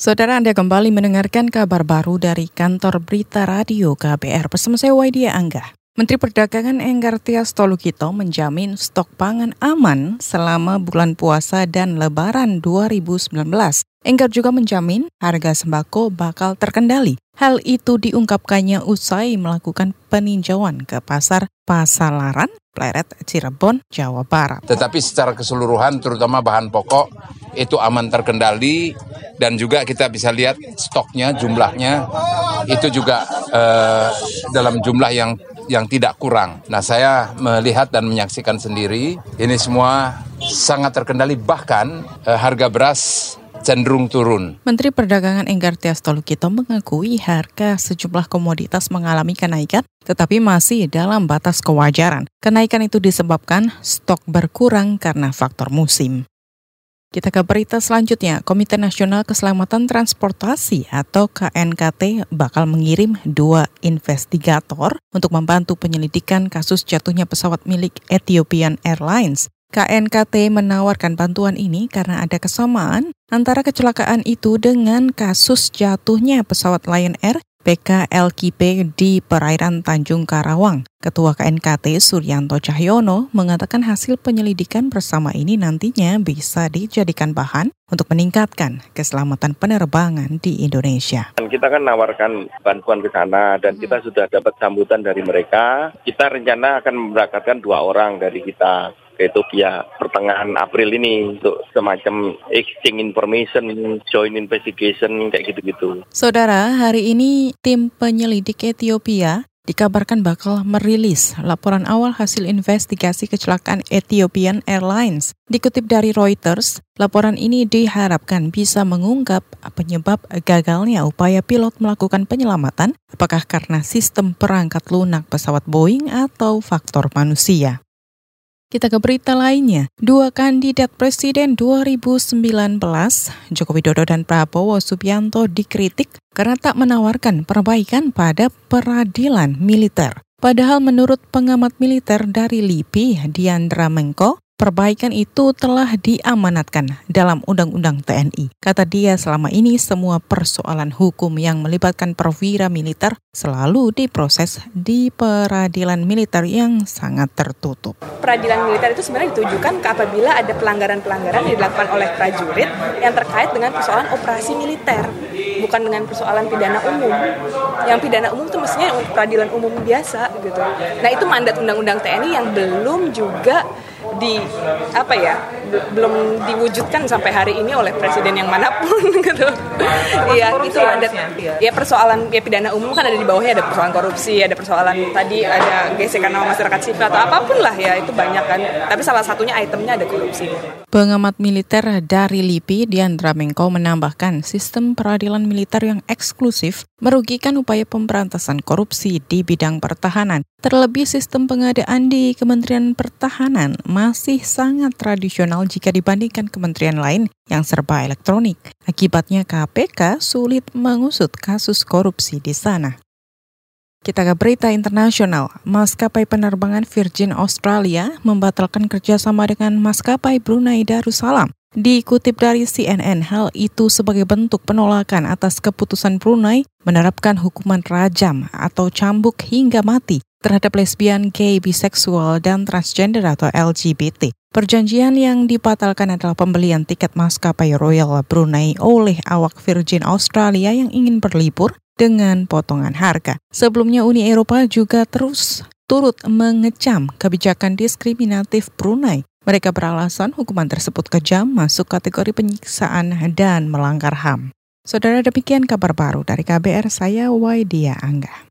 Saudara Anda kembali mendengarkan kabar baru dari kantor berita radio KBR bersama saya Waidia Angga. Menteri Perdagangan Enggar Tias Tolukito menjamin stok pangan aman selama bulan puasa dan lebaran 2019. Enggar juga menjamin harga sembako bakal terkendali. Hal itu diungkapkannya usai melakukan peninjauan ke pasar Pasalaran, Pleret, Cirebon, Jawa Barat. Tetapi secara keseluruhan terutama bahan pokok itu aman terkendali dan juga kita bisa lihat stoknya jumlahnya itu juga eh, dalam jumlah yang yang tidak kurang. Nah, saya melihat dan menyaksikan sendiri ini semua sangat terkendali bahkan eh, harga beras cenderung turun. Menteri Perdagangan Enggar Tias Tolukito mengakui harga sejumlah komoditas mengalami kenaikan tetapi masih dalam batas kewajaran. Kenaikan itu disebabkan stok berkurang karena faktor musim. Kita ke berita selanjutnya. Komite Nasional Keselamatan Transportasi atau KNKT bakal mengirim dua investigator untuk membantu penyelidikan kasus jatuhnya pesawat milik Ethiopian Airlines. KNKT menawarkan bantuan ini karena ada kesamaan antara kecelakaan itu dengan kasus jatuhnya pesawat Lion Air PKLKP di perairan Tanjung Karawang. Ketua KNKT Suryanto Cahyono mengatakan hasil penyelidikan bersama ini nantinya bisa dijadikan bahan untuk meningkatkan keselamatan penerbangan di Indonesia. Kita kan nawarkan bantuan ke sana dan kita sudah dapat sambutan dari mereka. Kita rencana akan memberangkatkan dua orang dari kita Ethiopia pertengahan April ini untuk semacam exchange information, joint investigation kayak gitu-gitu. Saudara, hari ini tim penyelidik Ethiopia dikabarkan bakal merilis laporan awal hasil investigasi kecelakaan Ethiopian Airlines. Dikutip dari Reuters, laporan ini diharapkan bisa mengungkap penyebab gagalnya upaya pilot melakukan penyelamatan, apakah karena sistem perangkat lunak pesawat Boeing atau faktor manusia. Kita ke berita lainnya. Dua kandidat presiden 2019, Joko Widodo dan Prabowo Subianto dikritik karena tak menawarkan perbaikan pada peradilan militer. Padahal menurut pengamat militer dari LIPI, Diandra Mengko, perbaikan itu telah diamanatkan dalam Undang-Undang TNI. Kata dia selama ini semua persoalan hukum yang melibatkan perwira militer selalu diproses di peradilan militer yang sangat tertutup. Peradilan militer itu sebenarnya ditujukan apabila ada pelanggaran-pelanggaran yang dilakukan oleh prajurit yang terkait dengan persoalan operasi militer, bukan dengan persoalan pidana umum. Yang pidana umum itu mestinya peradilan umum biasa gitu. Nah itu mandat Undang-Undang TNI yang belum juga di apa ya belum diwujudkan sampai hari ini oleh presiden yang mana pun gitu. Iya itu ada ya persoalan ya pidana umum kan ada di bawahnya ada persoalan korupsi, ada persoalan tadi ada gesekan nama masyarakat sipil atau apa pun lah ya itu banyak kan. Tapi salah satunya itemnya ada korupsi. Pengamat militer dari LIPI Diandra Mengko menambahkan sistem peradilan militer yang eksklusif merugikan upaya pemberantasan korupsi di bidang pertahanan. Terlebih sistem pengadaan di Kementerian Pertahanan masih sangat tradisional jika dibandingkan kementerian lain yang serba elektronik. Akibatnya KPK sulit mengusut kasus korupsi di sana. Kita ke berita internasional. Maskapai penerbangan Virgin Australia membatalkan kerjasama dengan maskapai Brunei Darussalam. Dikutip dari CNN, hal itu sebagai bentuk penolakan atas keputusan Brunei menerapkan hukuman rajam atau cambuk hingga mati terhadap lesbian, gay, biseksual, dan transgender atau LGBT. Perjanjian yang dibatalkan adalah pembelian tiket maskapai Royal Brunei oleh awak Virgin Australia yang ingin berlibur dengan potongan harga. Sebelumnya Uni Eropa juga terus turut mengecam kebijakan diskriminatif Brunei. Mereka beralasan hukuman tersebut kejam, masuk kategori penyiksaan dan melanggar HAM. Saudara demikian kabar baru dari KBR saya Waidia Angga.